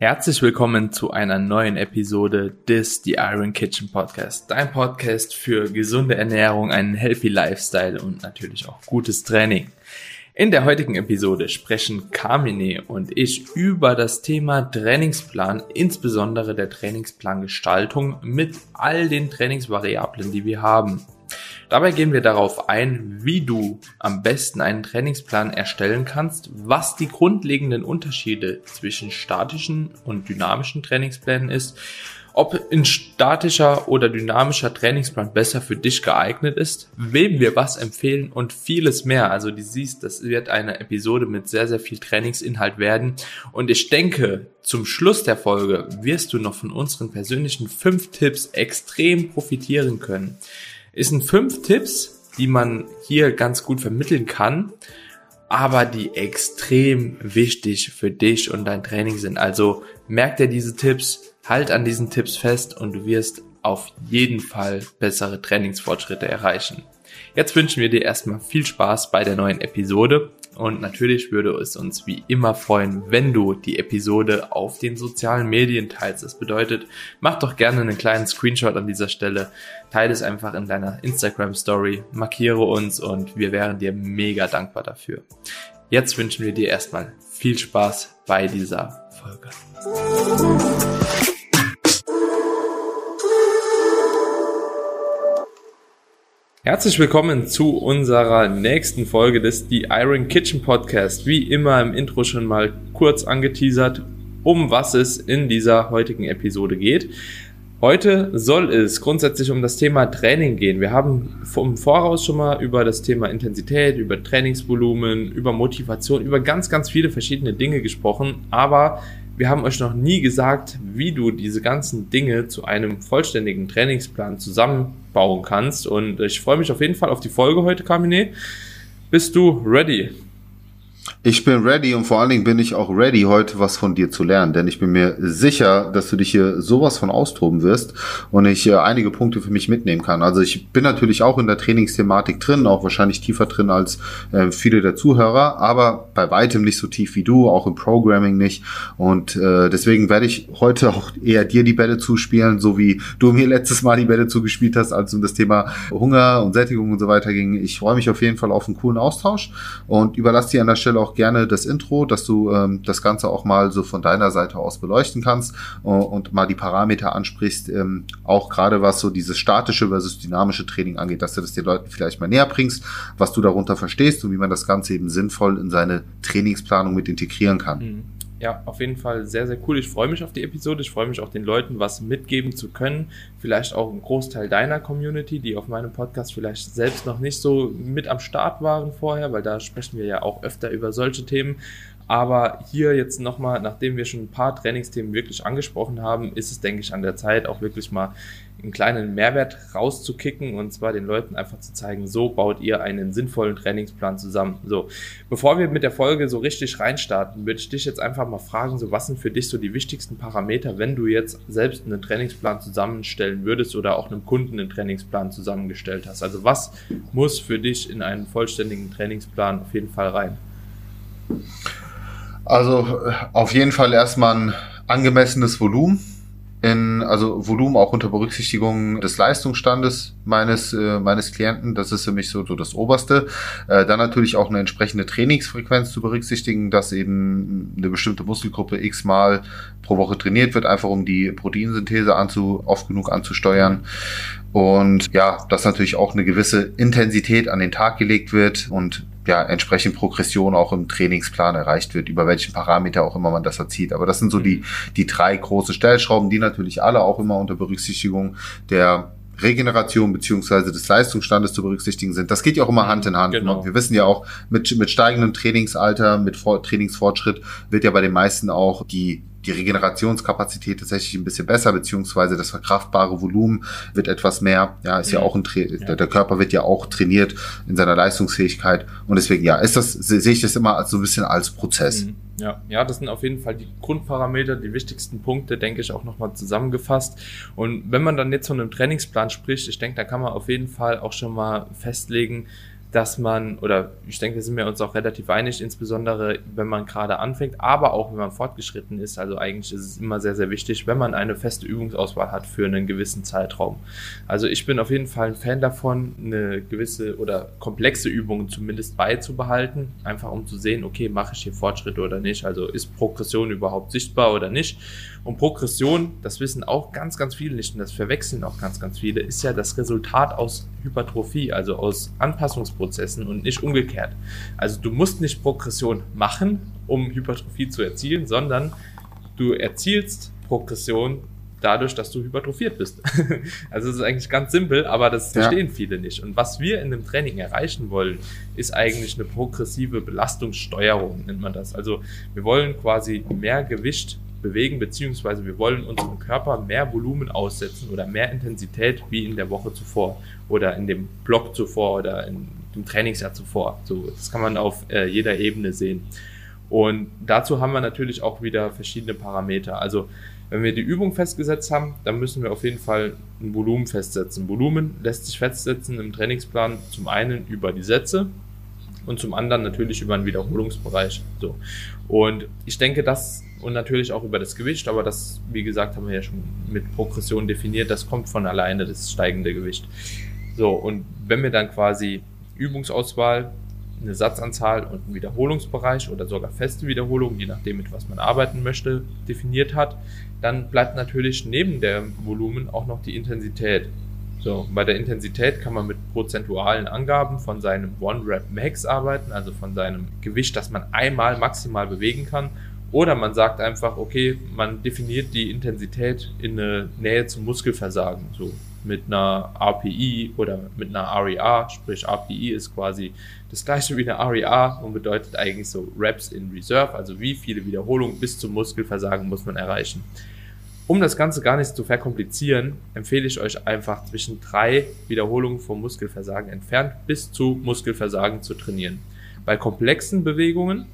Herzlich willkommen zu einer neuen Episode des The Iron Kitchen Podcast. Dein Podcast für gesunde Ernährung, einen healthy Lifestyle und natürlich auch gutes Training. In der heutigen Episode sprechen Carmine und ich über das Thema Trainingsplan, insbesondere der Trainingsplangestaltung mit all den Trainingsvariablen, die wir haben. Dabei gehen wir darauf ein, wie du am besten einen Trainingsplan erstellen kannst, was die grundlegenden Unterschiede zwischen statischen und dynamischen Trainingsplänen ist, ob ein statischer oder dynamischer Trainingsplan besser für dich geeignet ist, wem wir was empfehlen und vieles mehr. Also du siehst, das wird eine Episode mit sehr, sehr viel Trainingsinhalt werden. Und ich denke, zum Schluss der Folge wirst du noch von unseren persönlichen fünf Tipps extrem profitieren können. Es sind fünf Tipps, die man hier ganz gut vermitteln kann, aber die extrem wichtig für dich und dein Training sind. Also merk dir diese Tipps, halt an diesen Tipps fest und du wirst auf jeden Fall bessere Trainingsfortschritte erreichen. Jetzt wünschen wir dir erstmal viel Spaß bei der neuen Episode und natürlich würde es uns wie immer freuen, wenn du die Episode auf den sozialen Medien teilst. Das bedeutet, mach doch gerne einen kleinen Screenshot an dieser Stelle, teile es einfach in deiner Instagram Story, markiere uns und wir wären dir mega dankbar dafür. Jetzt wünschen wir dir erstmal viel Spaß bei dieser Folge. Herzlich willkommen zu unserer nächsten Folge des The Iron Kitchen Podcast. Wie immer im Intro schon mal kurz angeteasert, um was es in dieser heutigen Episode geht. Heute soll es grundsätzlich um das Thema Training gehen. Wir haben vom Voraus schon mal über das Thema Intensität, über Trainingsvolumen, über Motivation, über ganz, ganz viele verschiedene Dinge gesprochen. Aber wir haben euch noch nie gesagt, wie du diese ganzen Dinge zu einem vollständigen Trainingsplan zusammenbauen kannst. Und ich freue mich auf jeden Fall auf die Folge heute, Carmine. Bist du ready? Ich bin ready und vor allen Dingen bin ich auch ready, heute was von dir zu lernen, denn ich bin mir sicher, dass du dich hier sowas von austoben wirst und ich äh, einige Punkte für mich mitnehmen kann. Also ich bin natürlich auch in der Trainingsthematik drin, auch wahrscheinlich tiefer drin als äh, viele der Zuhörer, aber bei weitem nicht so tief wie du, auch im Programming nicht. Und äh, deswegen werde ich heute auch eher dir die Bälle zuspielen, so wie du mir letztes Mal die Bälle zugespielt hast, als um das Thema Hunger und Sättigung und so weiter ging. Ich freue mich auf jeden Fall auf einen coolen Austausch und überlasse dir an der Stelle auch gerne das Intro, dass du ähm, das Ganze auch mal so von deiner Seite aus beleuchten kannst äh, und mal die Parameter ansprichst, ähm, auch gerade was so dieses statische versus dynamische Training angeht, dass du das den Leuten vielleicht mal näher bringst, was du darunter verstehst und wie man das Ganze eben sinnvoll in seine Trainingsplanung mit integrieren kann. Mhm ja, auf jeden Fall sehr, sehr cool. Ich freue mich auf die Episode. Ich freue mich auch den Leuten was mitgeben zu können. Vielleicht auch ein Großteil deiner Community, die auf meinem Podcast vielleicht selbst noch nicht so mit am Start waren vorher, weil da sprechen wir ja auch öfter über solche Themen. Aber hier jetzt nochmal, nachdem wir schon ein paar Trainingsthemen wirklich angesprochen haben, ist es, denke ich, an der Zeit, auch wirklich mal einen kleinen Mehrwert rauszukicken und zwar den Leuten einfach zu zeigen, so baut ihr einen sinnvollen Trainingsplan zusammen. So, bevor wir mit der Folge so richtig reinstarten, würde ich dich jetzt einfach mal fragen, so was sind für dich so die wichtigsten Parameter, wenn du jetzt selbst einen Trainingsplan zusammenstellen würdest oder auch einem Kunden einen Trainingsplan zusammengestellt hast? Also was muss für dich in einen vollständigen Trainingsplan auf jeden Fall rein? Also äh, auf jeden Fall erstmal ein angemessenes Volumen in, also Volumen auch unter Berücksichtigung des Leistungsstandes meines, äh, meines Klienten. Das ist für mich so, so das Oberste. Äh, dann natürlich auch eine entsprechende Trainingsfrequenz zu berücksichtigen, dass eben eine bestimmte Muskelgruppe x-mal pro Woche trainiert wird, einfach um die Proteinsynthese anzu, oft genug anzusteuern. Und ja, dass natürlich auch eine gewisse Intensität an den Tag gelegt wird und ja, entsprechend Progression auch im Trainingsplan erreicht wird, über welchen Parameter auch immer man das erzieht. Aber das sind so die, die drei große Stellschrauben, die natürlich alle auch immer unter Berücksichtigung der Regeneration beziehungsweise des Leistungsstandes zu berücksichtigen sind. Das geht ja auch immer Hand in Hand. Genau. Wir wissen ja auch, mit, mit steigendem Trainingsalter, mit Trainingsfortschritt wird ja bei den meisten auch die die Regenerationskapazität tatsächlich ein bisschen besser, beziehungsweise das verkraftbare Volumen wird etwas mehr. Ja, ist ja mhm. auch ein Tra ja. der Körper wird ja auch trainiert in seiner Leistungsfähigkeit. Und deswegen, ja, ist das, sehe ich das immer so ein bisschen als Prozess. Mhm. Ja, ja, das sind auf jeden Fall die Grundparameter, die wichtigsten Punkte, denke ich, auch nochmal zusammengefasst. Und wenn man dann jetzt von einem Trainingsplan spricht, ich denke, da kann man auf jeden Fall auch schon mal festlegen, dass man, oder ich denke, sind wir uns auch relativ einig, insbesondere wenn man gerade anfängt, aber auch wenn man fortgeschritten ist. Also eigentlich ist es immer sehr, sehr wichtig, wenn man eine feste Übungsauswahl hat für einen gewissen Zeitraum. Also ich bin auf jeden Fall ein Fan davon, eine gewisse oder komplexe Übung zumindest beizubehalten, einfach um zu sehen, okay, mache ich hier Fortschritte oder nicht? Also ist Progression überhaupt sichtbar oder nicht? Und Progression, das wissen auch ganz, ganz viele nicht und das verwechseln auch ganz, ganz viele, ist ja das Resultat aus Hypertrophie, also aus Anpassungsprozessen und nicht umgekehrt. Also du musst nicht Progression machen, um Hypertrophie zu erzielen, sondern du erzielst Progression dadurch, dass du hypertrophiert bist. also es ist eigentlich ganz simpel, aber das verstehen ja. viele nicht. Und was wir in dem Training erreichen wollen, ist eigentlich eine progressive Belastungssteuerung, nennt man das. Also wir wollen quasi mehr Gewicht bewegen, beziehungsweise wir wollen unserem Körper mehr Volumen aussetzen oder mehr Intensität wie in der Woche zuvor oder in dem Block zuvor oder in dem Trainingsjahr zuvor. So, das kann man auf äh, jeder Ebene sehen. Und dazu haben wir natürlich auch wieder verschiedene Parameter. Also wenn wir die Übung festgesetzt haben, dann müssen wir auf jeden Fall ein Volumen festsetzen. Volumen lässt sich festsetzen im Trainingsplan zum einen über die Sätze, und zum anderen natürlich über einen Wiederholungsbereich. So. Und ich denke, das und natürlich auch über das Gewicht, aber das, wie gesagt, haben wir ja schon mit Progression definiert, das kommt von alleine, das steigende Gewicht. So, und wenn wir dann quasi Übungsauswahl, eine Satzanzahl und einen Wiederholungsbereich oder sogar feste Wiederholungen, je nachdem, mit was man arbeiten möchte, definiert hat, dann bleibt natürlich neben der Volumen auch noch die Intensität. So, bei der Intensität kann man mit prozentualen Angaben von seinem One-Rep-Max arbeiten, also von seinem Gewicht, das man einmal maximal bewegen kann. Oder man sagt einfach, okay, man definiert die Intensität in eine Nähe zum Muskelversagen, so mit einer RPI oder mit einer RER, sprich RPI ist quasi das gleiche wie eine RER und bedeutet eigentlich so Reps in Reserve, also wie viele Wiederholungen bis zum Muskelversagen muss man erreichen. Um das Ganze gar nicht zu verkomplizieren, empfehle ich euch einfach zwischen drei Wiederholungen vom Muskelversagen entfernt bis zu Muskelversagen zu trainieren. Bei komplexen Bewegungen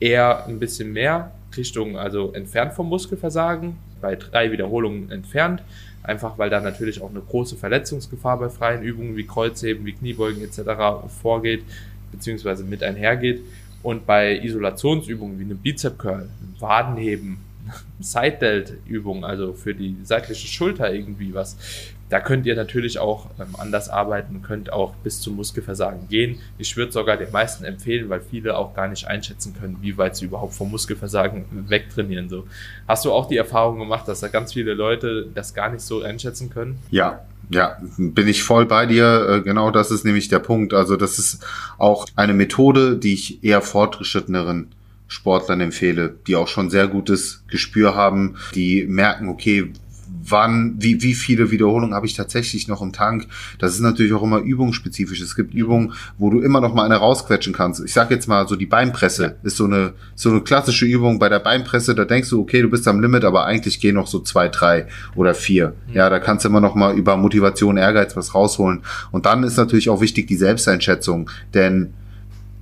eher ein bisschen mehr Richtung, also entfernt vom Muskelversagen, bei drei Wiederholungen entfernt, einfach weil da natürlich auch eine große Verletzungsgefahr bei freien Übungen wie Kreuzheben, wie Kniebeugen etc. vorgeht, beziehungsweise mit einhergeht. Und bei Isolationsübungen wie einem Bizep Curl, Wadenheben, Side-Delt-Übung, also für die seitliche Schulter irgendwie was. Da könnt ihr natürlich auch ähm, anders arbeiten, könnt auch bis zum Muskelversagen gehen. Ich würde sogar den meisten empfehlen, weil viele auch gar nicht einschätzen können, wie weit sie überhaupt vom Muskelversagen wegtrainieren. So. Hast du auch die Erfahrung gemacht, dass da ganz viele Leute das gar nicht so einschätzen können? Ja, ja, bin ich voll bei dir. Äh, genau das ist nämlich der Punkt. Also das ist auch eine Methode, die ich eher fortgeschritteneren Sportlern empfehle, die auch schon sehr gutes Gespür haben, die merken, okay, wann, wie, wie viele Wiederholungen habe ich tatsächlich noch im Tank. Das ist natürlich auch immer übungsspezifisch. Es gibt Übungen, wo du immer noch mal eine rausquetschen kannst. Ich sage jetzt mal so die Beinpresse ja. ist so eine so eine klassische Übung bei der Beinpresse. Da denkst du, okay, du bist am Limit, aber eigentlich gehen noch so zwei, drei oder vier. Mhm. Ja, da kannst du immer noch mal über Motivation, Ehrgeiz was rausholen. Und dann ist natürlich auch wichtig die Selbsteinschätzung, denn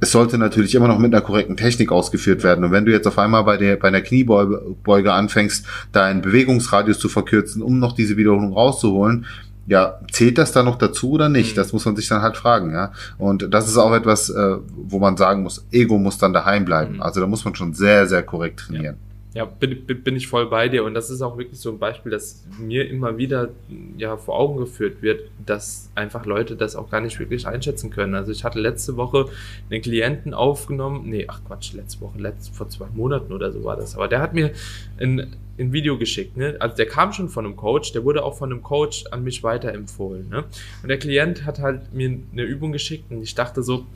es sollte natürlich immer noch mit einer korrekten Technik ausgeführt werden. Und wenn du jetzt auf einmal bei der, bei einer Kniebeuge anfängst, deinen Bewegungsradius zu verkürzen, um noch diese Wiederholung rauszuholen, ja, zählt das da noch dazu oder nicht? Mhm. Das muss man sich dann halt fragen, ja. Und das ist auch etwas, äh, wo man sagen muss, Ego muss dann daheim bleiben. Mhm. Also da muss man schon sehr, sehr korrekt trainieren. Ja. Ja, bin, bin ich voll bei dir. Und das ist auch wirklich so ein Beispiel, das mir immer wieder ja, vor Augen geführt wird, dass einfach Leute das auch gar nicht wirklich einschätzen können. Also ich hatte letzte Woche einen Klienten aufgenommen, nee, ach Quatsch, letzte Woche, letzt, vor zwei Monaten oder so war das. Aber der hat mir ein, ein Video geschickt. Ne? Also der kam schon von einem Coach, der wurde auch von einem Coach an mich weiterempfohlen. Ne? Und der Klient hat halt mir eine Übung geschickt und ich dachte so,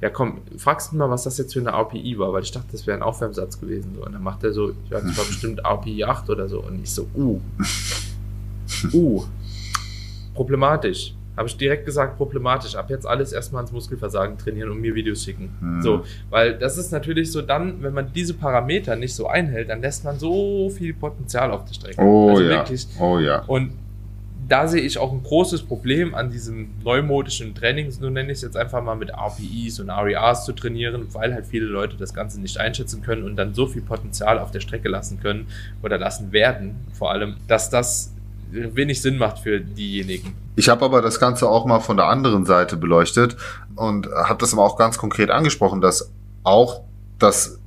ja komm, fragst du mal, was das jetzt für eine RPI war, weil ich dachte, das wäre ein Aufwärmsatz gewesen. So. Und dann macht er so, ja, das war bestimmt RPI 8 oder so. Und ich so, uh, uh, problematisch. Habe ich direkt gesagt, problematisch. Ab jetzt alles erstmal ins Muskelversagen trainieren und mir Videos schicken. Mhm. So, weil das ist natürlich so dann, wenn man diese Parameter nicht so einhält, dann lässt man so viel Potenzial auf der Strecke. Oh also ja. Wirklich. Oh ja. Und da sehe ich auch ein großes Problem an diesem neumodischen Training, so nenne ich es jetzt einfach mal mit RPEs und RERs zu trainieren, weil halt viele Leute das Ganze nicht einschätzen können und dann so viel Potenzial auf der Strecke lassen können oder lassen werden, vor allem, dass das wenig Sinn macht für diejenigen. Ich habe aber das Ganze auch mal von der anderen Seite beleuchtet und habe das aber auch ganz konkret angesprochen, dass auch das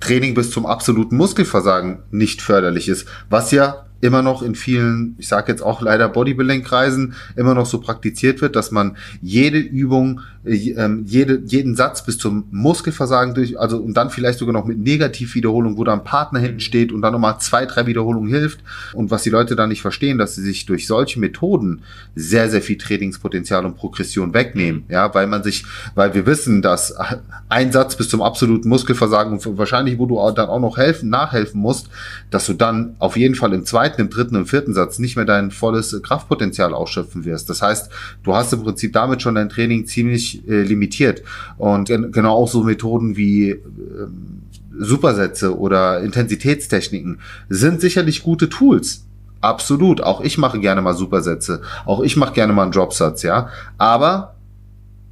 Training bis zum absoluten Muskelversagen nicht förderlich ist, was ja immer noch in vielen, ich sage jetzt auch leider Bodybuilding-Kreisen, immer noch so praktiziert wird, dass man jede Übung, jede, jeden Satz bis zum Muskelversagen durch, also und dann vielleicht sogar noch mit Negativwiederholung, wo da ein Partner hinten steht und dann nochmal zwei, drei Wiederholungen hilft. Und was die Leute dann nicht verstehen, dass sie sich durch solche Methoden sehr, sehr viel Trainingspotenzial und Progression wegnehmen. Ja, weil man sich, weil wir wissen, dass ein Satz bis zum absoluten Muskelversagen und wahrscheinlich, wo du dann auch noch helfen, nachhelfen musst, dass du dann auf jeden Fall im zweiten, im dritten, im vierten Satz nicht mehr dein volles Kraftpotenzial ausschöpfen wirst. Das heißt, du hast im Prinzip damit schon dein Training ziemlich äh, limitiert. Und genau auch so Methoden wie äh, Supersätze oder Intensitätstechniken sind sicherlich gute Tools. Absolut. Auch ich mache gerne mal Supersätze. Auch ich mache gerne mal einen Dropsatz, ja. Aber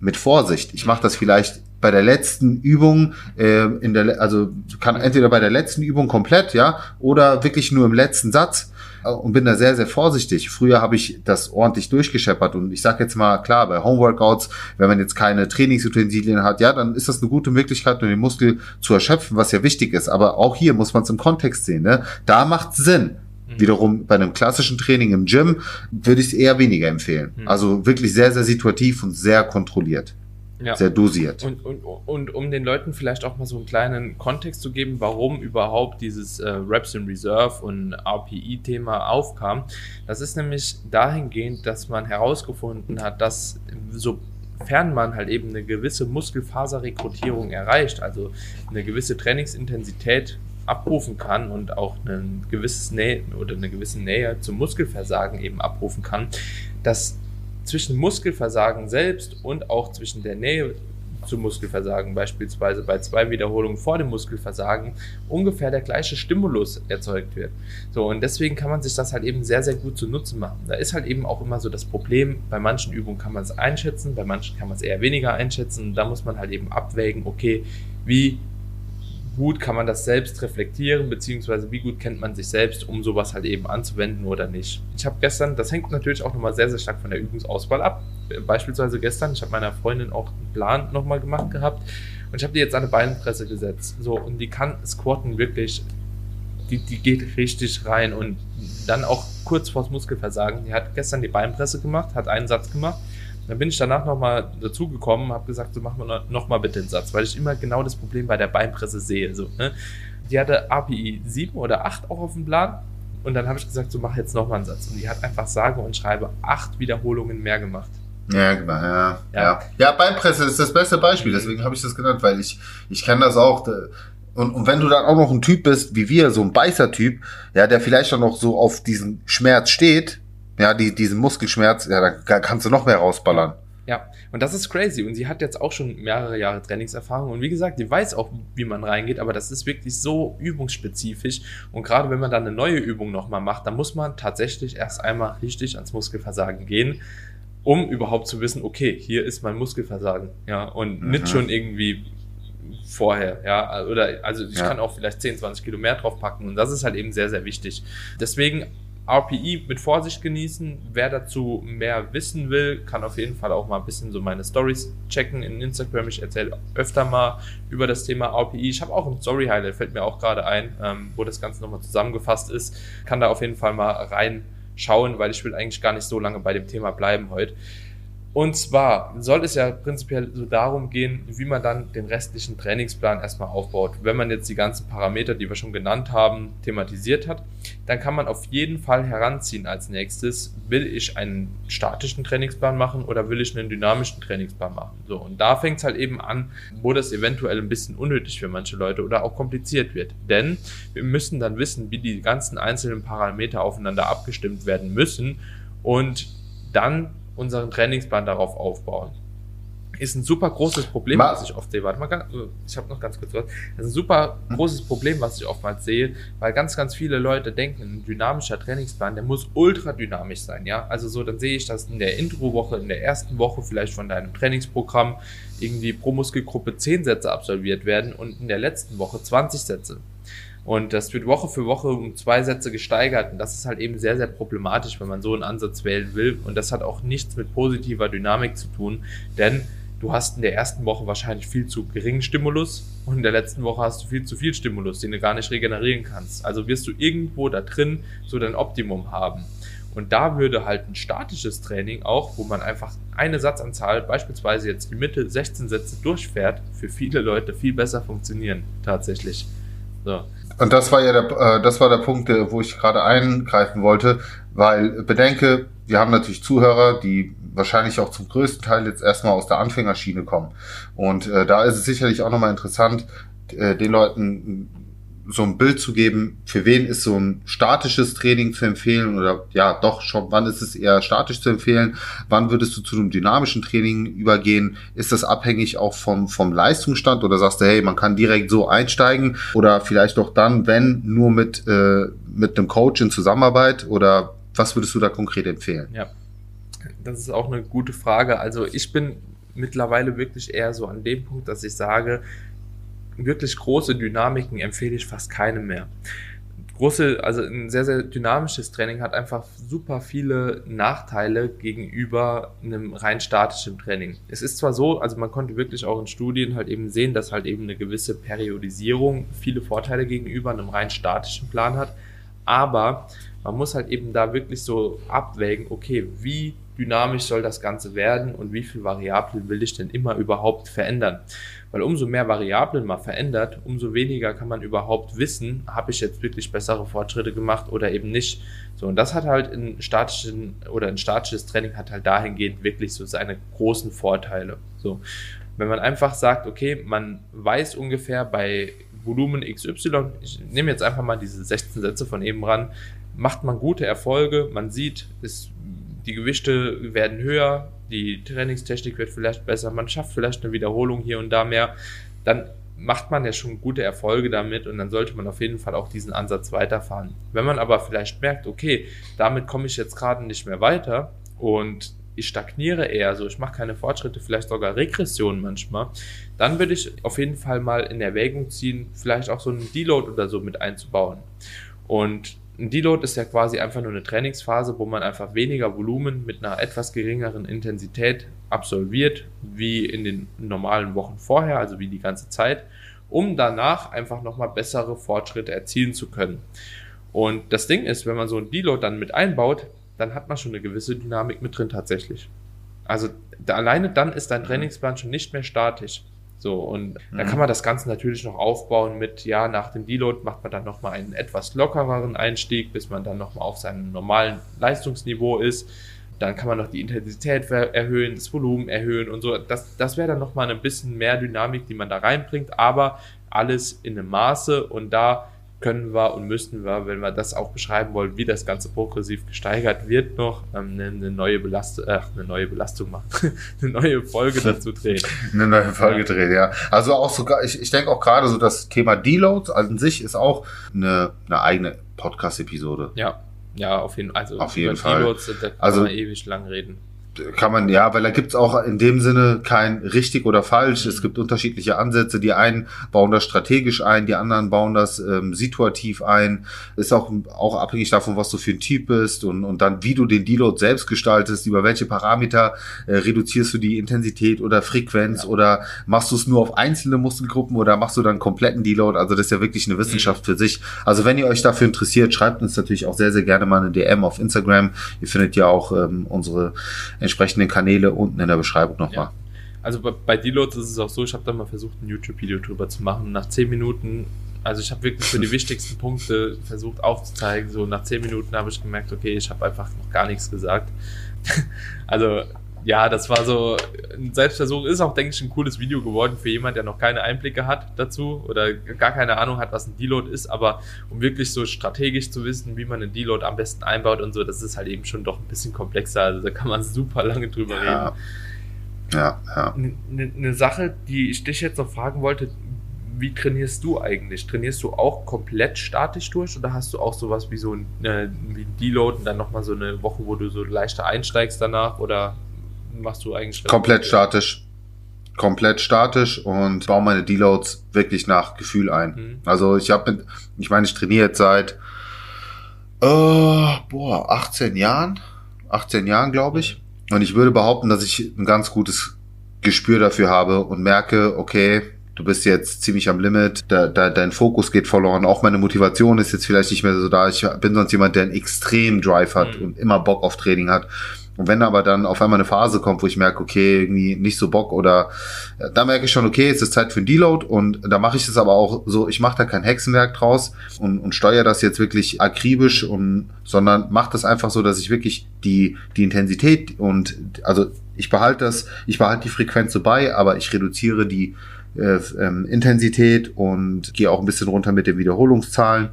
mit Vorsicht. Ich mache das vielleicht bei der letzten Übung, äh, in der, also kann entweder bei der letzten Übung komplett, ja, oder wirklich nur im letzten Satz und bin da sehr, sehr vorsichtig. Früher habe ich das ordentlich durchgescheppert und ich sage jetzt mal, klar, bei Homeworkouts, wenn man jetzt keine Trainingsutensilien hat, ja, dann ist das eine gute Möglichkeit, um den Muskel zu erschöpfen, was ja wichtig ist. Aber auch hier muss man es im Kontext sehen. Ne? Da macht Sinn. Mhm. Wiederum bei einem klassischen Training im Gym würde ich es eher weniger empfehlen. Mhm. Also wirklich sehr, sehr situativ und sehr kontrolliert ja. sehr dosiert. Und, und, und um den Leuten vielleicht auch mal so einen kleinen Kontext zu geben, warum überhaupt dieses äh, Reps in Reserve und RPI-Thema aufkam, das ist nämlich dahingehend, dass man herausgefunden hat, dass sofern man halt eben eine gewisse Muskelfaserrekrutierung erreicht, also eine gewisse Trainingsintensität abrufen kann und auch ein gewisses Nähe oder eine gewisse Nähe zum Muskelversagen eben abrufen kann, dass zwischen Muskelversagen selbst und auch zwischen der Nähe zum Muskelversagen, beispielsweise bei zwei Wiederholungen vor dem Muskelversagen, ungefähr der gleiche Stimulus erzeugt wird. So, und deswegen kann man sich das halt eben sehr, sehr gut zu Nutzen machen. Da ist halt eben auch immer so das Problem, bei manchen Übungen kann man es einschätzen, bei manchen kann man es eher weniger einschätzen. Da muss man halt eben abwägen, okay, wie gut kann man das selbst reflektieren, beziehungsweise wie gut kennt man sich selbst, um sowas halt eben anzuwenden oder nicht. Ich habe gestern, das hängt natürlich auch nochmal sehr, sehr stark von der Übungsauswahl ab. Beispielsweise gestern, ich habe meiner Freundin auch einen Plan nochmal gemacht gehabt und ich habe die jetzt an eine Beinpresse gesetzt. So, und die kann squatten wirklich, die, die geht richtig rein und dann auch kurz vors Muskelversagen. Die hat gestern die Beinpresse gemacht, hat einen Satz gemacht dann bin ich danach nochmal dazugekommen, habe gesagt, so machen wir nochmal bitte den Satz, weil ich immer genau das Problem bei der Beinpresse sehe. So, ne? Die hatte API 7 oder 8 auch auf dem Plan. Und dann habe ich gesagt, so mach jetzt nochmal einen Satz. Und die hat einfach sage und schreibe acht Wiederholungen mehr gemacht. Ja, genau, ja. Ja, ja. ja Beinpresse ist das beste Beispiel, deswegen habe ich das genannt, weil ich, ich kenne das auch. Und, und wenn du dann auch noch ein Typ bist, wie wir, so ein Beißer-Typ, ja, der vielleicht auch noch so auf diesen Schmerz steht, ja, die, diesen Muskelschmerz, ja, da kannst du noch mehr rausballern. Ja, und das ist crazy. Und sie hat jetzt auch schon mehrere Jahre Trainingserfahrung. Und wie gesagt, die weiß auch, wie man reingeht, aber das ist wirklich so übungsspezifisch. Und gerade wenn man dann eine neue Übung nochmal macht, dann muss man tatsächlich erst einmal richtig ans Muskelversagen gehen, um überhaupt zu wissen, okay, hier ist mein Muskelversagen. Ja, und mhm. nicht schon irgendwie vorher, ja, oder also ich ja. kann auch vielleicht 10, 20 Kilo mehr drauf packen und das ist halt eben sehr, sehr wichtig. Deswegen RPI mit Vorsicht genießen. Wer dazu mehr wissen will, kann auf jeden Fall auch mal ein bisschen so meine Stories checken in Instagram. Ich erzähle öfter mal über das Thema RPI. Ich habe auch ein Story-Highlight, fällt mir auch gerade ein, ähm, wo das Ganze nochmal zusammengefasst ist. Kann da auf jeden Fall mal reinschauen, weil ich will eigentlich gar nicht so lange bei dem Thema bleiben heute. Und zwar soll es ja prinzipiell so darum gehen, wie man dann den restlichen Trainingsplan erstmal aufbaut. Wenn man jetzt die ganzen Parameter, die wir schon genannt haben, thematisiert hat, dann kann man auf jeden Fall heranziehen als nächstes, will ich einen statischen Trainingsplan machen oder will ich einen dynamischen Trainingsplan machen. So, und da fängt es halt eben an, wo das eventuell ein bisschen unnötig für manche Leute oder auch kompliziert wird. Denn wir müssen dann wissen, wie die ganzen einzelnen Parameter aufeinander abgestimmt werden müssen und dann unseren Trainingsplan darauf aufbauen. Ist ein super großes Problem, was ich oft sehe. Warte mal, ganz, ich habe noch ganz kurz was. Das ist ein super großes Problem, was ich oftmals sehe, weil ganz, ganz viele Leute denken, ein dynamischer Trainingsplan, der muss ultra dynamisch sein, ja. Also so, dann sehe ich, dass in der Intro-Woche, in der ersten Woche vielleicht von deinem Trainingsprogramm irgendwie pro Muskelgruppe 10 Sätze absolviert werden und in der letzten Woche 20 Sätze. Und das wird Woche für Woche um zwei Sätze gesteigert. Und das ist halt eben sehr, sehr problematisch, wenn man so einen Ansatz wählen will. Und das hat auch nichts mit positiver Dynamik zu tun, denn du hast in der ersten Woche wahrscheinlich viel zu geringen Stimulus und in der letzten Woche hast du viel zu viel Stimulus, den du gar nicht regenerieren kannst. Also wirst du irgendwo da drin so dein Optimum haben. Und da würde halt ein statisches Training auch, wo man einfach eine Satzanzahl, beispielsweise jetzt die Mitte 16 Sätze durchfährt, für viele Leute viel besser funktionieren, tatsächlich. So. Und das war ja der, äh, das war der Punkt, wo ich gerade eingreifen wollte, weil bedenke, wir haben natürlich Zuhörer, die wahrscheinlich auch zum größten Teil jetzt erstmal aus der Anfängerschiene kommen. Und äh, da ist es sicherlich auch nochmal interessant, äh, den Leuten so ein Bild zu geben, für wen ist so ein statisches Training zu empfehlen oder ja, doch schon, wann ist es eher statisch zu empfehlen? Wann würdest du zu einem dynamischen Training übergehen? Ist das abhängig auch vom, vom Leistungsstand oder sagst du, hey, man kann direkt so einsteigen oder vielleicht doch dann, wenn, nur mit, äh, mit einem Coach in Zusammenarbeit oder was würdest du da konkret empfehlen? Ja, das ist auch eine gute Frage. Also ich bin mittlerweile wirklich eher so an dem Punkt, dass ich sage, wirklich große Dynamiken empfehle ich fast keinem mehr. Große, also ein sehr, sehr dynamisches Training hat einfach super viele Nachteile gegenüber einem rein statischen Training. Es ist zwar so, also man konnte wirklich auch in Studien halt eben sehen, dass halt eben eine gewisse Periodisierung viele Vorteile gegenüber einem rein statischen Plan hat, aber man muss halt eben da wirklich so abwägen, okay, wie dynamisch soll das Ganze werden und wie viele Variablen will ich denn immer überhaupt verändern? Weil umso mehr Variablen man verändert, umso weniger kann man überhaupt wissen, habe ich jetzt wirklich bessere Fortschritte gemacht oder eben nicht. So, und das hat halt in statischen oder ein statisches Training hat halt dahingehend wirklich so seine großen Vorteile. So, wenn man einfach sagt, okay, man weiß ungefähr bei Volumen XY, ich nehme jetzt einfach mal diese 16 Sätze von eben ran, macht man gute Erfolge, man sieht, es, die Gewichte werden höher, die Trainingstechnik wird vielleicht besser, man schafft vielleicht eine Wiederholung hier und da mehr, dann macht man ja schon gute Erfolge damit und dann sollte man auf jeden Fall auch diesen Ansatz weiterfahren. Wenn man aber vielleicht merkt, okay, damit komme ich jetzt gerade nicht mehr weiter und ich stagniere eher, so ich mache keine Fortschritte, vielleicht sogar Regressionen manchmal, dann würde ich auf jeden Fall mal in Erwägung ziehen, vielleicht auch so einen Deload oder so mit einzubauen. Und ein Deload ist ja quasi einfach nur eine Trainingsphase, wo man einfach weniger Volumen mit einer etwas geringeren Intensität absolviert, wie in den normalen Wochen vorher, also wie die ganze Zeit, um danach einfach nochmal bessere Fortschritte erzielen zu können. Und das Ding ist, wenn man so ein Deload dann mit einbaut, dann hat man schon eine gewisse Dynamik mit drin tatsächlich. Also alleine dann ist dein Trainingsplan schon nicht mehr statisch. So, und mhm. da kann man das Ganze natürlich noch aufbauen mit, ja, nach dem Deload macht man dann nochmal einen etwas lockereren Einstieg, bis man dann nochmal auf seinem normalen Leistungsniveau ist. Dann kann man noch die Intensität erhöhen, das Volumen erhöhen und so. Das, das wäre dann nochmal ein bisschen mehr Dynamik, die man da reinbringt, aber alles in einem Maße und da können wir und müssten wir, wenn wir das auch beschreiben wollen, wie das Ganze progressiv gesteigert wird, noch ähm, eine, eine, neue Belastung, äh, eine neue Belastung machen, eine neue Folge dazu drehen. eine neue Folge ja. drehen, ja. Also auch sogar, ich, ich denke auch gerade so das Thema Deloads an sich ist auch eine, eine eigene Podcast-Episode. Ja, ja, auf jeden, also auf jeden Fall. Deloads, da kann also, man ewig lang reden kann man, ja, weil da gibt's auch in dem Sinne kein richtig oder falsch. Es gibt unterschiedliche Ansätze. Die einen bauen das strategisch ein, die anderen bauen das ähm, situativ ein. Ist auch, auch abhängig davon, was du für ein Typ bist und, und dann, wie du den Deload selbst gestaltest, über welche Parameter äh, reduzierst du die Intensität oder Frequenz ja. oder machst du es nur auf einzelne Muskelgruppen oder machst du dann kompletten Deload? Also das ist ja wirklich eine Wissenschaft mhm. für sich. Also wenn ihr euch dafür interessiert, schreibt uns natürlich auch sehr, sehr gerne mal eine DM auf Instagram. Ihr findet ja auch ähm, unsere entsprechenden Kanäle unten in der Beschreibung nochmal. Ja. Also bei, bei Deloads ist es auch so, ich habe da mal versucht, ein YouTube-Video drüber zu machen. Nach 10 Minuten, also ich habe wirklich für die wichtigsten Punkte versucht aufzuzeigen. So nach 10 Minuten habe ich gemerkt, okay, ich habe einfach noch gar nichts gesagt. also ja, das war so ein Selbstversuch. Ist auch, denke ich, ein cooles Video geworden für jemand, der noch keine Einblicke hat dazu oder gar keine Ahnung hat, was ein Deload ist. Aber um wirklich so strategisch zu wissen, wie man einen Deload am besten einbaut und so, das ist halt eben schon doch ein bisschen komplexer. Also da kann man super lange drüber ja. reden. Ja, ja. Eine ne Sache, die ich dich jetzt noch fragen wollte, wie trainierst du eigentlich? Trainierst du auch komplett statisch durch oder hast du auch sowas wie so ein, äh, wie ein Deload und dann nochmal so eine Woche, wo du so leichter einsteigst danach oder machst du eigentlich? Komplett statisch. komplett statisch und baue meine Deloads wirklich nach Gefühl ein. Mhm. Also ich habe, ich meine, ich trainiere jetzt seit äh, boah, 18 Jahren, 18 Jahren glaube ich. Und ich würde behaupten, dass ich ein ganz gutes Gespür dafür habe und merke, okay, du bist jetzt ziemlich am Limit, da, da, dein Fokus geht verloren, auch meine Motivation ist jetzt vielleicht nicht mehr so da. Ich bin sonst jemand, der einen extrem Drive hat mhm. und immer Bock auf Training hat. Und wenn aber dann auf einmal eine Phase kommt, wo ich merke, okay, irgendwie nicht so Bock oder äh, da merke ich schon, okay, es ist Zeit für ein Deload und da mache ich es aber auch so, ich mache da kein Hexenwerk draus und, und steuere das jetzt wirklich akribisch und sondern mache das einfach so, dass ich wirklich die, die Intensität und also ich behalte das, ich behalte die Frequenz so bei, aber ich reduziere die äh, ähm, Intensität und gehe auch ein bisschen runter mit den Wiederholungszahlen,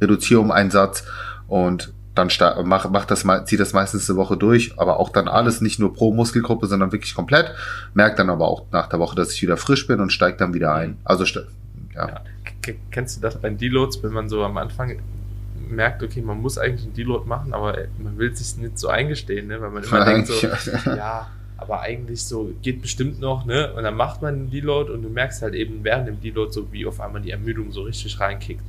reduziere um einen Satz und dann mach, mach das mal, zieht das meistens eine Woche durch, aber auch dann alles nicht nur pro Muskelgruppe, sondern wirklich komplett. Merkt dann aber auch nach der Woche, dass ich wieder frisch bin und steigt dann wieder ein. Also ja. ja. Kennst du das bei Deloads, wenn man so am Anfang merkt, okay, man muss eigentlich einen Deload machen, aber man will sich nicht so eingestehen, ne? weil man immer denkt so, ja, aber eigentlich so geht bestimmt noch, ne? Und dann macht man einen Deload und du merkst halt eben während dem Deload so, wie auf einmal die Ermüdung so richtig reinkickt.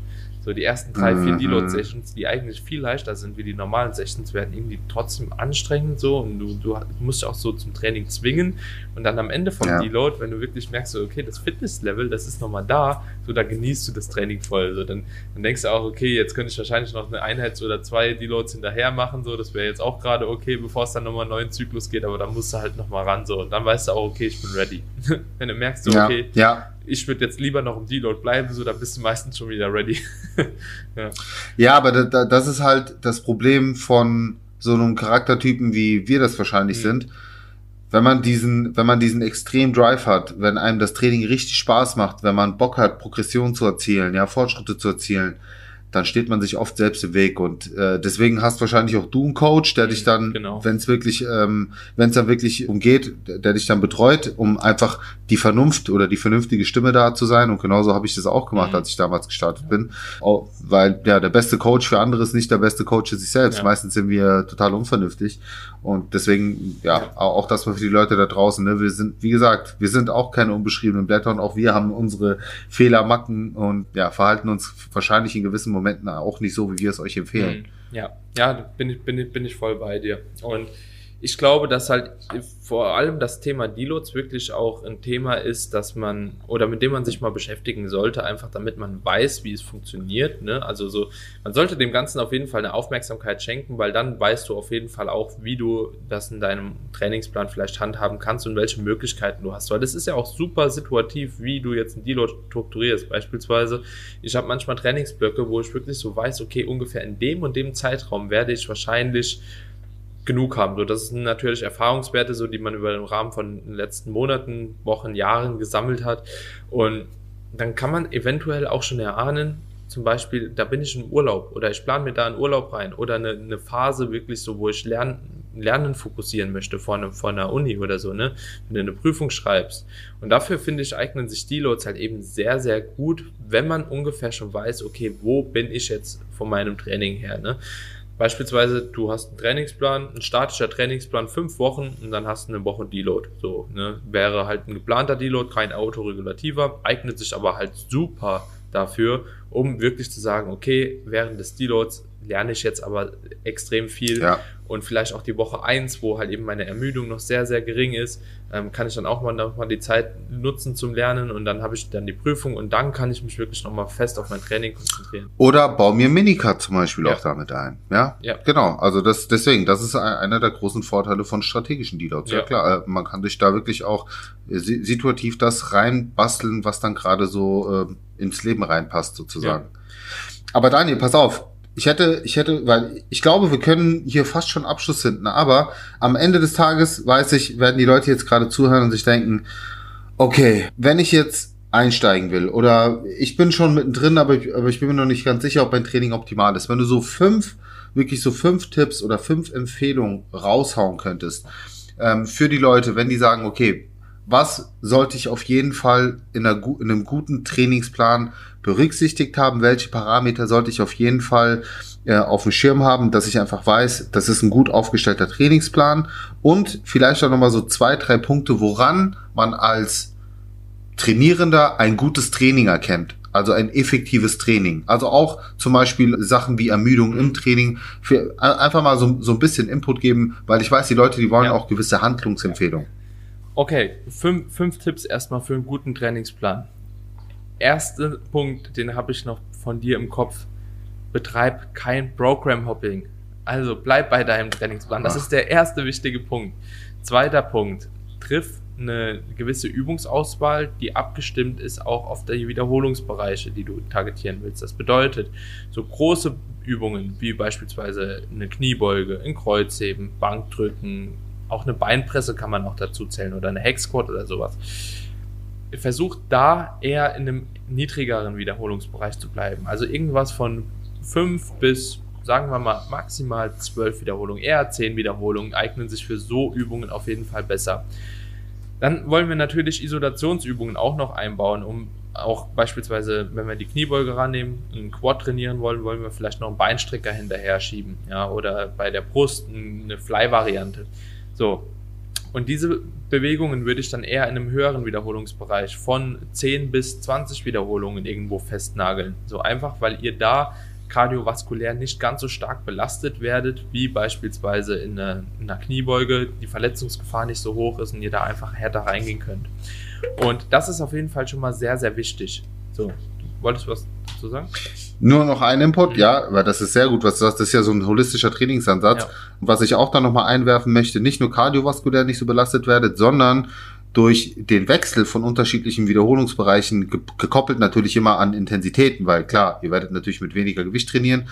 So die ersten drei, vier mhm. Deload-Sessions, die eigentlich viel leichter sind wie die normalen Sessions, werden irgendwie trotzdem anstrengend so und du, du musst dich auch so zum Training zwingen und dann am Ende vom ja. Deload, wenn du wirklich merkst, so, okay, das Fitness-Level, das ist nochmal da, so da genießt du das Training voll. So, dann, dann denkst du auch, okay, jetzt könnte ich wahrscheinlich noch eine Einheit oder zwei Deloads hinterher machen, so, das wäre jetzt auch gerade okay, bevor es dann nochmal einen neuen Zyklus geht, aber dann musst du halt nochmal ran, so, und dann weißt du auch, okay, ich bin ready. wenn du merkst, so, ja. okay, ja ich würde jetzt lieber noch im Deload bleiben, so, da bist du meistens schon wieder ready. ja. ja, aber da, da, das ist halt das Problem von so einem Charaktertypen, wie wir das wahrscheinlich mhm. sind. Wenn man diesen, wenn man diesen extrem Drive hat, wenn einem das Training richtig Spaß macht, wenn man Bock hat, Progression zu erzielen, ja, Fortschritte zu erzielen, dann steht man sich oft selbst im Weg. Und äh, deswegen hast wahrscheinlich auch du einen Coach, der dich dann, genau. wenn es wirklich, ähm, wenn es dann wirklich umgeht, der, dich dann betreut, um einfach die Vernunft oder die vernünftige Stimme da zu sein. Und genauso habe ich das auch gemacht, mhm. als ich damals gestartet bin. Auch, weil ja, der beste Coach für andere ist nicht der beste Coach für sich selbst. Ja. Meistens sind wir total unvernünftig. Und deswegen, ja, ja. Auch, das für die Leute da draußen. Ne? Wir sind, wie gesagt, wir sind auch keine unbeschriebenen Blätter und auch wir haben unsere Fehler, Macken und ja, verhalten uns wahrscheinlich in gewissen Momenten Momenten auch nicht so, wie wir es euch empfehlen. Mhm. Ja, ja, bin ich, bin ich, bin ich voll bei dir. Und ich glaube, dass halt vor allem das Thema Deloads wirklich auch ein Thema ist, dass man oder mit dem man sich mal beschäftigen sollte, einfach damit man weiß, wie es funktioniert. Ne? Also so, man sollte dem Ganzen auf jeden Fall eine Aufmerksamkeit schenken, weil dann weißt du auf jeden Fall auch, wie du das in deinem Trainingsplan vielleicht handhaben kannst und welche Möglichkeiten du hast. Weil das ist ja auch super situativ, wie du jetzt ein Deload strukturierst. Beispielsweise, ich habe manchmal Trainingsblöcke, wo ich wirklich so weiß, okay, ungefähr in dem und dem Zeitraum werde ich wahrscheinlich genug haben. So, das sind natürlich Erfahrungswerte, so die man über den Rahmen von den letzten Monaten, Wochen, Jahren gesammelt hat. Und dann kann man eventuell auch schon erahnen, zum Beispiel, da bin ich im Urlaub oder ich plane mir da einen Urlaub rein oder eine, eine Phase wirklich so, wo ich Lernen, Lernen fokussieren möchte vor, eine, vor einer Uni oder so, ne? Wenn du eine Prüfung schreibst. Und dafür finde ich, eignen sich Deloads halt eben sehr, sehr gut, wenn man ungefähr schon weiß, okay, wo bin ich jetzt von meinem Training her, ne? Beispielsweise, du hast einen Trainingsplan, ein statischer Trainingsplan, fünf Wochen und dann hast du eine Woche Deload. So, ne? Wäre halt ein geplanter Deload, kein autoregulativer, eignet sich aber halt super dafür, um wirklich zu sagen, okay, während des Deloads lerne ich jetzt aber extrem viel ja. und vielleicht auch die Woche eins, wo halt eben meine Ermüdung noch sehr, sehr gering ist, ähm, kann ich dann auch mal, noch mal die Zeit nutzen zum Lernen und dann habe ich dann die Prüfung und dann kann ich mich wirklich nochmal fest auf mein Training konzentrieren. Oder bau mir Minicard zum Beispiel ja. auch damit ein. Ja? ja, genau. Also das, deswegen, das ist einer der großen Vorteile von strategischen Deloads. Ja, ja klar, äh, man kann sich da wirklich auch äh, situativ das reinbasteln, was dann gerade so äh, ins Leben reinpasst sozusagen. Ja. Aber Daniel, pass auf, ich hätte, ich hätte, weil ich glaube, wir können hier fast schon Abschluss finden, aber am Ende des Tages weiß ich, werden die Leute jetzt gerade zuhören und sich denken, okay, wenn ich jetzt einsteigen will oder ich bin schon mittendrin, aber ich, aber ich bin mir noch nicht ganz sicher, ob mein Training optimal ist. Wenn du so fünf, wirklich so fünf Tipps oder fünf Empfehlungen raushauen könntest ähm, für die Leute, wenn die sagen, okay, was sollte ich auf jeden Fall in, einer, in, einem guten Trainingsplan berücksichtigt haben? Welche Parameter sollte ich auf jeden Fall äh, auf dem Schirm haben, dass ich einfach weiß, das ist ein gut aufgestellter Trainingsplan und vielleicht auch nochmal so zwei, drei Punkte, woran man als Trainierender ein gutes Training erkennt. Also ein effektives Training. Also auch zum Beispiel Sachen wie Ermüdung im Training. Für, einfach mal so, so ein bisschen Input geben, weil ich weiß, die Leute, die wollen ja. auch gewisse Handlungsempfehlungen. Okay, fünf, fünf Tipps erstmal für einen guten Trainingsplan. Erster Punkt, den habe ich noch von dir im Kopf. Betreib kein Program Hopping. Also bleib bei deinem Trainingsplan. Das ist der erste wichtige Punkt. Zweiter Punkt. Triff eine gewisse Übungsauswahl, die abgestimmt ist auch auf die Wiederholungsbereiche, die du targetieren willst. Das bedeutet, so große Übungen wie beispielsweise eine Kniebeuge, ein Kreuzheben, Bankdrücken, auch eine Beinpresse kann man auch dazu zählen oder eine Hexquad oder sowas. Versucht da eher in einem niedrigeren Wiederholungsbereich zu bleiben. Also irgendwas von fünf bis sagen wir mal maximal zwölf Wiederholungen, eher zehn Wiederholungen eignen sich für so Übungen auf jeden Fall besser. Dann wollen wir natürlich Isolationsübungen auch noch einbauen, um auch beispielsweise, wenn wir die Kniebeuge rannehmen, einen Quad trainieren wollen, wollen wir vielleicht noch einen Beinstrecker hinterher schieben, ja, oder bei der Brust eine Fly-Variante. So. Und diese Bewegungen würde ich dann eher in einem höheren Wiederholungsbereich von 10 bis 20 Wiederholungen irgendwo festnageln. So einfach, weil ihr da kardiovaskulär nicht ganz so stark belastet werdet, wie beispielsweise in einer, in einer, Kniebeuge, die Verletzungsgefahr nicht so hoch ist und ihr da einfach härter reingehen könnt. Und das ist auf jeden Fall schon mal sehr, sehr wichtig. So, du wolltest was dazu sagen? Nur noch ein Input, mhm. ja, weil das ist sehr gut, was du sagst, das ist ja so ein holistischer Trainingsansatz. Ja. Und was ich auch dann nochmal einwerfen möchte, nicht nur kardiovaskulär nicht so belastet werdet, sondern durch den Wechsel von unterschiedlichen Wiederholungsbereichen gekoppelt natürlich immer an Intensitäten, weil klar, ihr werdet natürlich mit weniger Gewicht trainieren,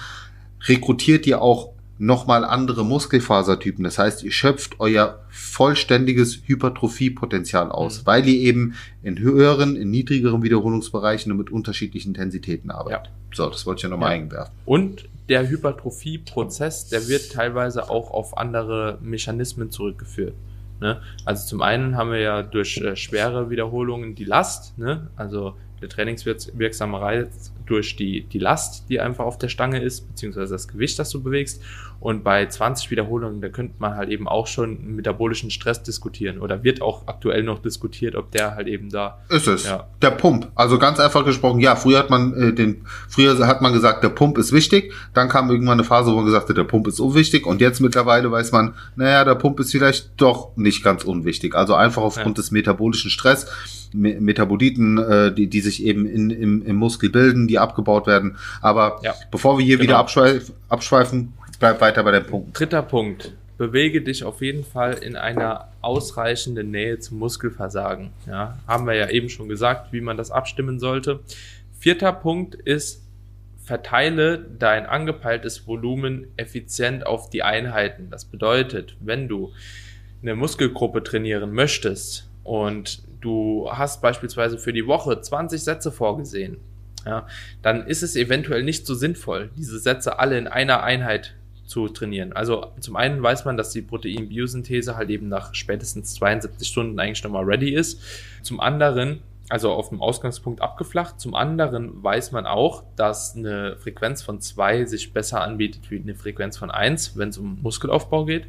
rekrutiert ihr auch nochmal andere Muskelfasertypen. Das heißt, ihr schöpft euer vollständiges Hypertrophiepotenzial aus, mhm. weil ihr eben in höheren, in niedrigeren Wiederholungsbereichen und mit unterschiedlichen Intensitäten arbeitet. Ja. So, das wollte ich ja nochmal ja. einwerfen. Und der Hypertrophieprozess, der wird teilweise auch auf andere Mechanismen zurückgeführt. Ne? Also zum einen haben wir ja durch äh, schwere Wiederholungen die Last, ne? also der trainingswirksame Reiz durch die, die Last, die einfach auf der Stange ist, beziehungsweise das Gewicht, das du bewegst. Und bei 20 Wiederholungen, da könnte man halt eben auch schon metabolischen Stress diskutieren oder wird auch aktuell noch diskutiert, ob der halt eben da. Ist es. Ja. Der Pump. Also ganz einfach gesprochen, ja, früher hat man äh, den, früher hat man gesagt, der Pump ist wichtig. Dann kam irgendwann eine Phase, wo man gesagt hat, der Pump ist unwichtig. Und jetzt mittlerweile weiß man, naja, der Pump ist vielleicht doch nicht ganz unwichtig. Also einfach aufgrund ja. des metabolischen Stress. Metaboliten, äh, die, die sich eben in, im, im Muskel bilden, die abgebaut werden. Aber ja. bevor wir hier genau. wieder abschweif, abschweifen, bleib weiter bei dem Punkt. Dritter Punkt. Bewege dich auf jeden Fall in einer ausreichenden Nähe zum Muskelversagen. Ja, haben wir ja eben schon gesagt, wie man das abstimmen sollte. Vierter Punkt ist, verteile dein angepeiltes Volumen effizient auf die Einheiten. Das bedeutet, wenn du eine Muskelgruppe trainieren möchtest und du hast beispielsweise für die Woche 20 Sätze vorgesehen, ja, dann ist es eventuell nicht so sinnvoll, diese Sätze alle in einer Einheit zu trainieren. Also zum einen weiß man, dass die Proteinbiosynthese halt eben nach spätestens 72 Stunden eigentlich nochmal ready ist. Zum anderen, also auf dem Ausgangspunkt abgeflacht. Zum anderen weiß man auch, dass eine Frequenz von 2 sich besser anbietet wie eine Frequenz von 1, wenn es um Muskelaufbau geht.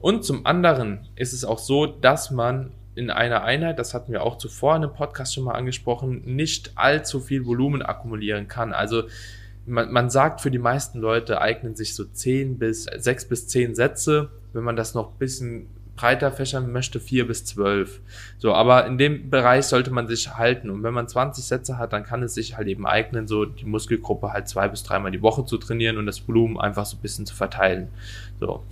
Und zum anderen ist es auch so, dass man in einer Einheit, das hatten wir auch zuvor in einem Podcast schon mal angesprochen, nicht allzu viel Volumen akkumulieren kann. Also man, man sagt, für die meisten Leute eignen sich so 10 bis 6 bis 10 Sätze. Wenn man das noch ein bisschen breiter fächern möchte, 4 bis 12. So, aber in dem Bereich sollte man sich halten. Und wenn man 20 Sätze hat, dann kann es sich halt eben eignen, so die Muskelgruppe halt zwei bis dreimal die Woche zu trainieren und das Volumen einfach so ein bisschen zu verteilen. So.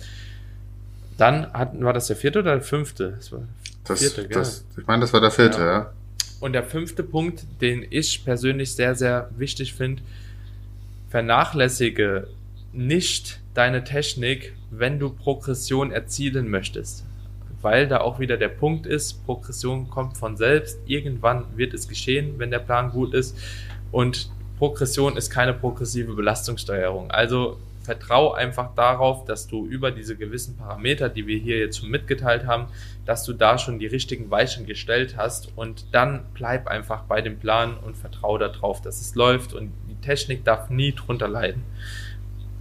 Dann hatten, war das der vierte oder der fünfte? Das war das, vierte, das, ich meine, das war der vierte, ja. ja. Und der fünfte Punkt, den ich persönlich sehr, sehr wichtig finde, vernachlässige nicht deine Technik, wenn du Progression erzielen möchtest. Weil da auch wieder der Punkt ist, Progression kommt von selbst. Irgendwann wird es geschehen, wenn der Plan gut ist. Und Progression ist keine progressive Belastungssteuerung. Also vertrau einfach darauf, dass du über diese gewissen Parameter, die wir hier jetzt schon mitgeteilt haben, dass du da schon die richtigen Weichen gestellt hast und dann bleib einfach bei dem Plan und vertrau darauf, dass es läuft und die Technik darf nie drunter leiden.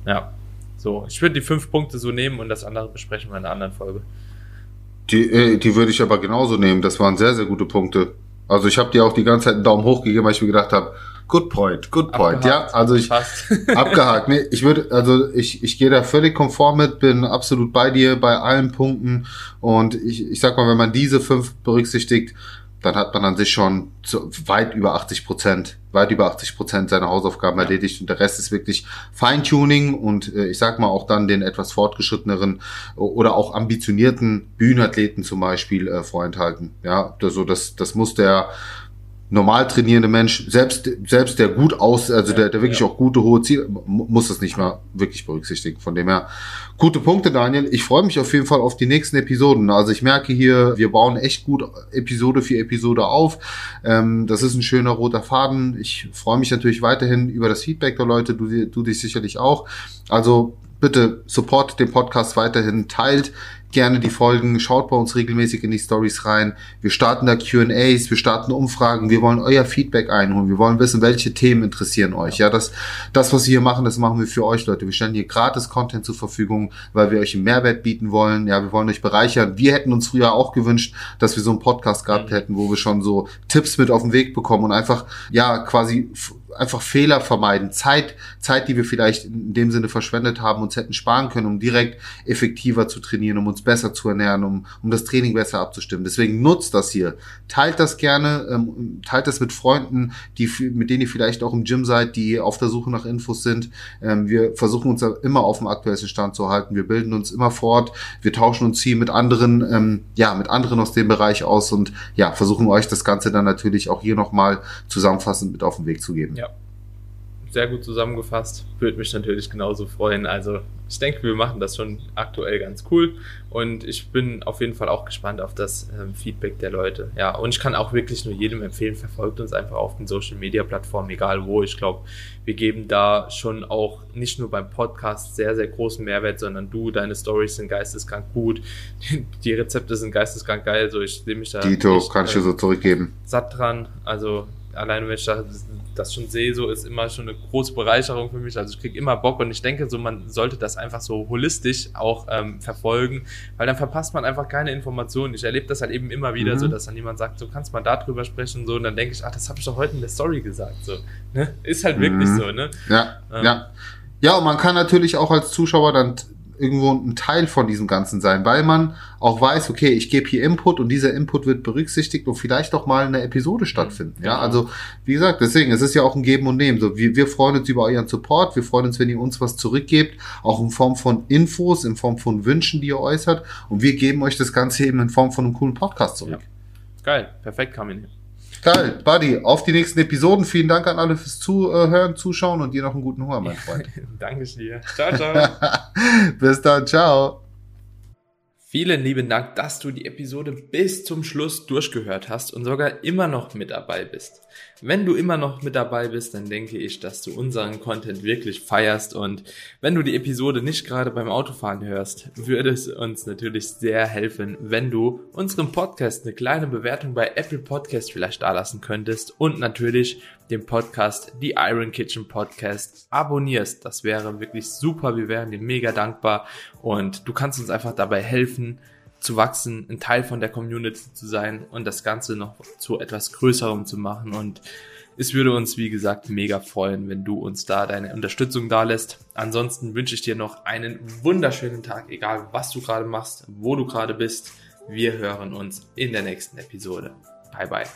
Ja. So, ich würde die fünf Punkte so nehmen und das andere besprechen wir in einer anderen Folge. Die, äh, die würde ich aber genauso nehmen. Das waren sehr, sehr gute Punkte. Also ich habe dir auch die ganze Zeit einen Daumen hoch gegeben, weil ich mir gedacht habe, good point, good point. Abgehakt. Ja, also ich abgehakt. Nee, ich würde, also ich, ich gehe da völlig konform mit, bin absolut bei dir bei allen Punkten. Und ich, ich sag mal, wenn man diese fünf berücksichtigt, dann hat man an sich schon zu, weit über 80 Prozent, weit über 80 Prozent seiner Hausaufgaben erledigt und der Rest ist wirklich Feintuning und äh, ich sag mal auch dann den etwas fortgeschritteneren oder auch ambitionierten Bühnenathleten zum Beispiel äh, vorenthalten. Ja, so das, das muss der normal trainierende Mensch, selbst, selbst der gut aus, also ja, der, der wirklich ja. auch gute hohe Ziele, muss das nicht mal wirklich berücksichtigen. Von dem her, gute Punkte, Daniel. Ich freue mich auf jeden Fall auf die nächsten Episoden. Also ich merke hier, wir bauen echt gut Episode für Episode auf. Ähm, das ist ein schöner roter Faden. Ich freue mich natürlich weiterhin über das Feedback der Leute, du, du dich sicherlich auch. Also bitte support den Podcast weiterhin, teilt gerne die Folgen, schaut bei uns regelmäßig in die Stories rein. Wir starten da Q&As, wir starten Umfragen, wir wollen euer Feedback einholen, wir wollen wissen, welche Themen interessieren euch. Ja, das, das, was wir hier machen, das machen wir für euch, Leute. Wir stellen hier gratis Content zur Verfügung, weil wir euch einen Mehrwert bieten wollen. Ja, wir wollen euch bereichern. Wir hätten uns früher auch gewünscht, dass wir so einen Podcast gehabt mhm. hätten, wo wir schon so Tipps mit auf den Weg bekommen und einfach, ja, quasi einfach Fehler vermeiden. Zeit, Zeit, die wir vielleicht in dem Sinne verschwendet haben, uns hätten sparen können, um direkt effektiver zu trainieren, um uns besser zu ernähren, um, um das Training besser abzustimmen. Deswegen nutzt das hier. Teilt das gerne, ähm, teilt das mit Freunden, die, mit denen ihr vielleicht auch im Gym seid, die auf der Suche nach Infos sind. Ähm, wir versuchen uns immer auf dem aktuellsten Stand zu halten. Wir bilden uns immer fort. Wir tauschen uns hier mit anderen, ähm, ja, mit anderen aus dem Bereich aus und ja, versuchen euch das Ganze dann natürlich auch hier nochmal zusammenfassend mit auf den Weg zu geben. Ja sehr gut zusammengefasst. Würde mich natürlich genauso freuen. Also ich denke, wir machen das schon aktuell ganz cool und ich bin auf jeden Fall auch gespannt auf das ähm, Feedback der Leute. Ja, und ich kann auch wirklich nur jedem empfehlen, verfolgt uns einfach auf den Social Media Plattformen, egal wo. Ich glaube, wir geben da schon auch nicht nur beim Podcast sehr, sehr großen Mehrwert, sondern du, deine Stories sind geisteskrank gut, die Rezepte sind geisteskrank geil. Also ich nehme mich da. Dito, kann ich dir so zurückgeben. Satt dran. Also alleine wenn ich das schon sehe, so ist immer schon eine große Bereicherung für mich. Also ich kriege immer Bock und ich denke, so man sollte das einfach so holistisch auch ähm, verfolgen, weil dann verpasst man einfach keine Informationen. Ich erlebe das halt eben immer wieder mhm. so, dass dann jemand sagt, so kannst mal darüber sprechen, so und dann denke ich, ach, das habe ich doch heute in der Story gesagt, so. Ne? Ist halt mhm. wirklich so, ne? Ja, ähm, ja. Ja, und man kann natürlich auch als Zuschauer dann irgendwo ein Teil von diesem Ganzen sein, weil man auch weiß, okay, ich gebe hier Input und dieser Input wird berücksichtigt und vielleicht auch mal eine Episode stattfinden. Ja, also wie gesagt, deswegen, es ist ja auch ein Geben und Nehmen. So, wir, wir freuen uns über euren Support, wir freuen uns, wenn ihr uns was zurückgebt, auch in Form von Infos, in Form von Wünschen, die ihr äußert und wir geben euch das Ganze eben in Form von einem coolen Podcast zurück. Ja. Geil, perfekt, Kamin. Geil, Buddy, auf die nächsten Episoden. Vielen Dank an alle fürs Zuhören, Zuschauen und dir noch einen guten Hunger, mein Freund. Danke dir. Ciao, ciao. Bis dann, ciao. Vielen lieben Dank, dass du die Episode bis zum Schluss durchgehört hast und sogar immer noch mit dabei bist. Wenn du immer noch mit dabei bist, dann denke ich, dass du unseren Content wirklich feierst und wenn du die Episode nicht gerade beim Autofahren hörst, würde es uns natürlich sehr helfen, wenn du unserem Podcast eine kleine Bewertung bei Apple Podcast vielleicht dalassen könntest und natürlich den Podcast, die Iron Kitchen Podcast, abonnierst. Das wäre wirklich super. Wir wären dir mega dankbar und du kannst uns einfach dabei helfen, zu wachsen, ein Teil von der Community zu sein und das Ganze noch zu etwas Größerem zu machen. Und es würde uns, wie gesagt, mega freuen, wenn du uns da deine Unterstützung da lässt. Ansonsten wünsche ich dir noch einen wunderschönen Tag, egal was du gerade machst, wo du gerade bist. Wir hören uns in der nächsten Episode. Bye bye.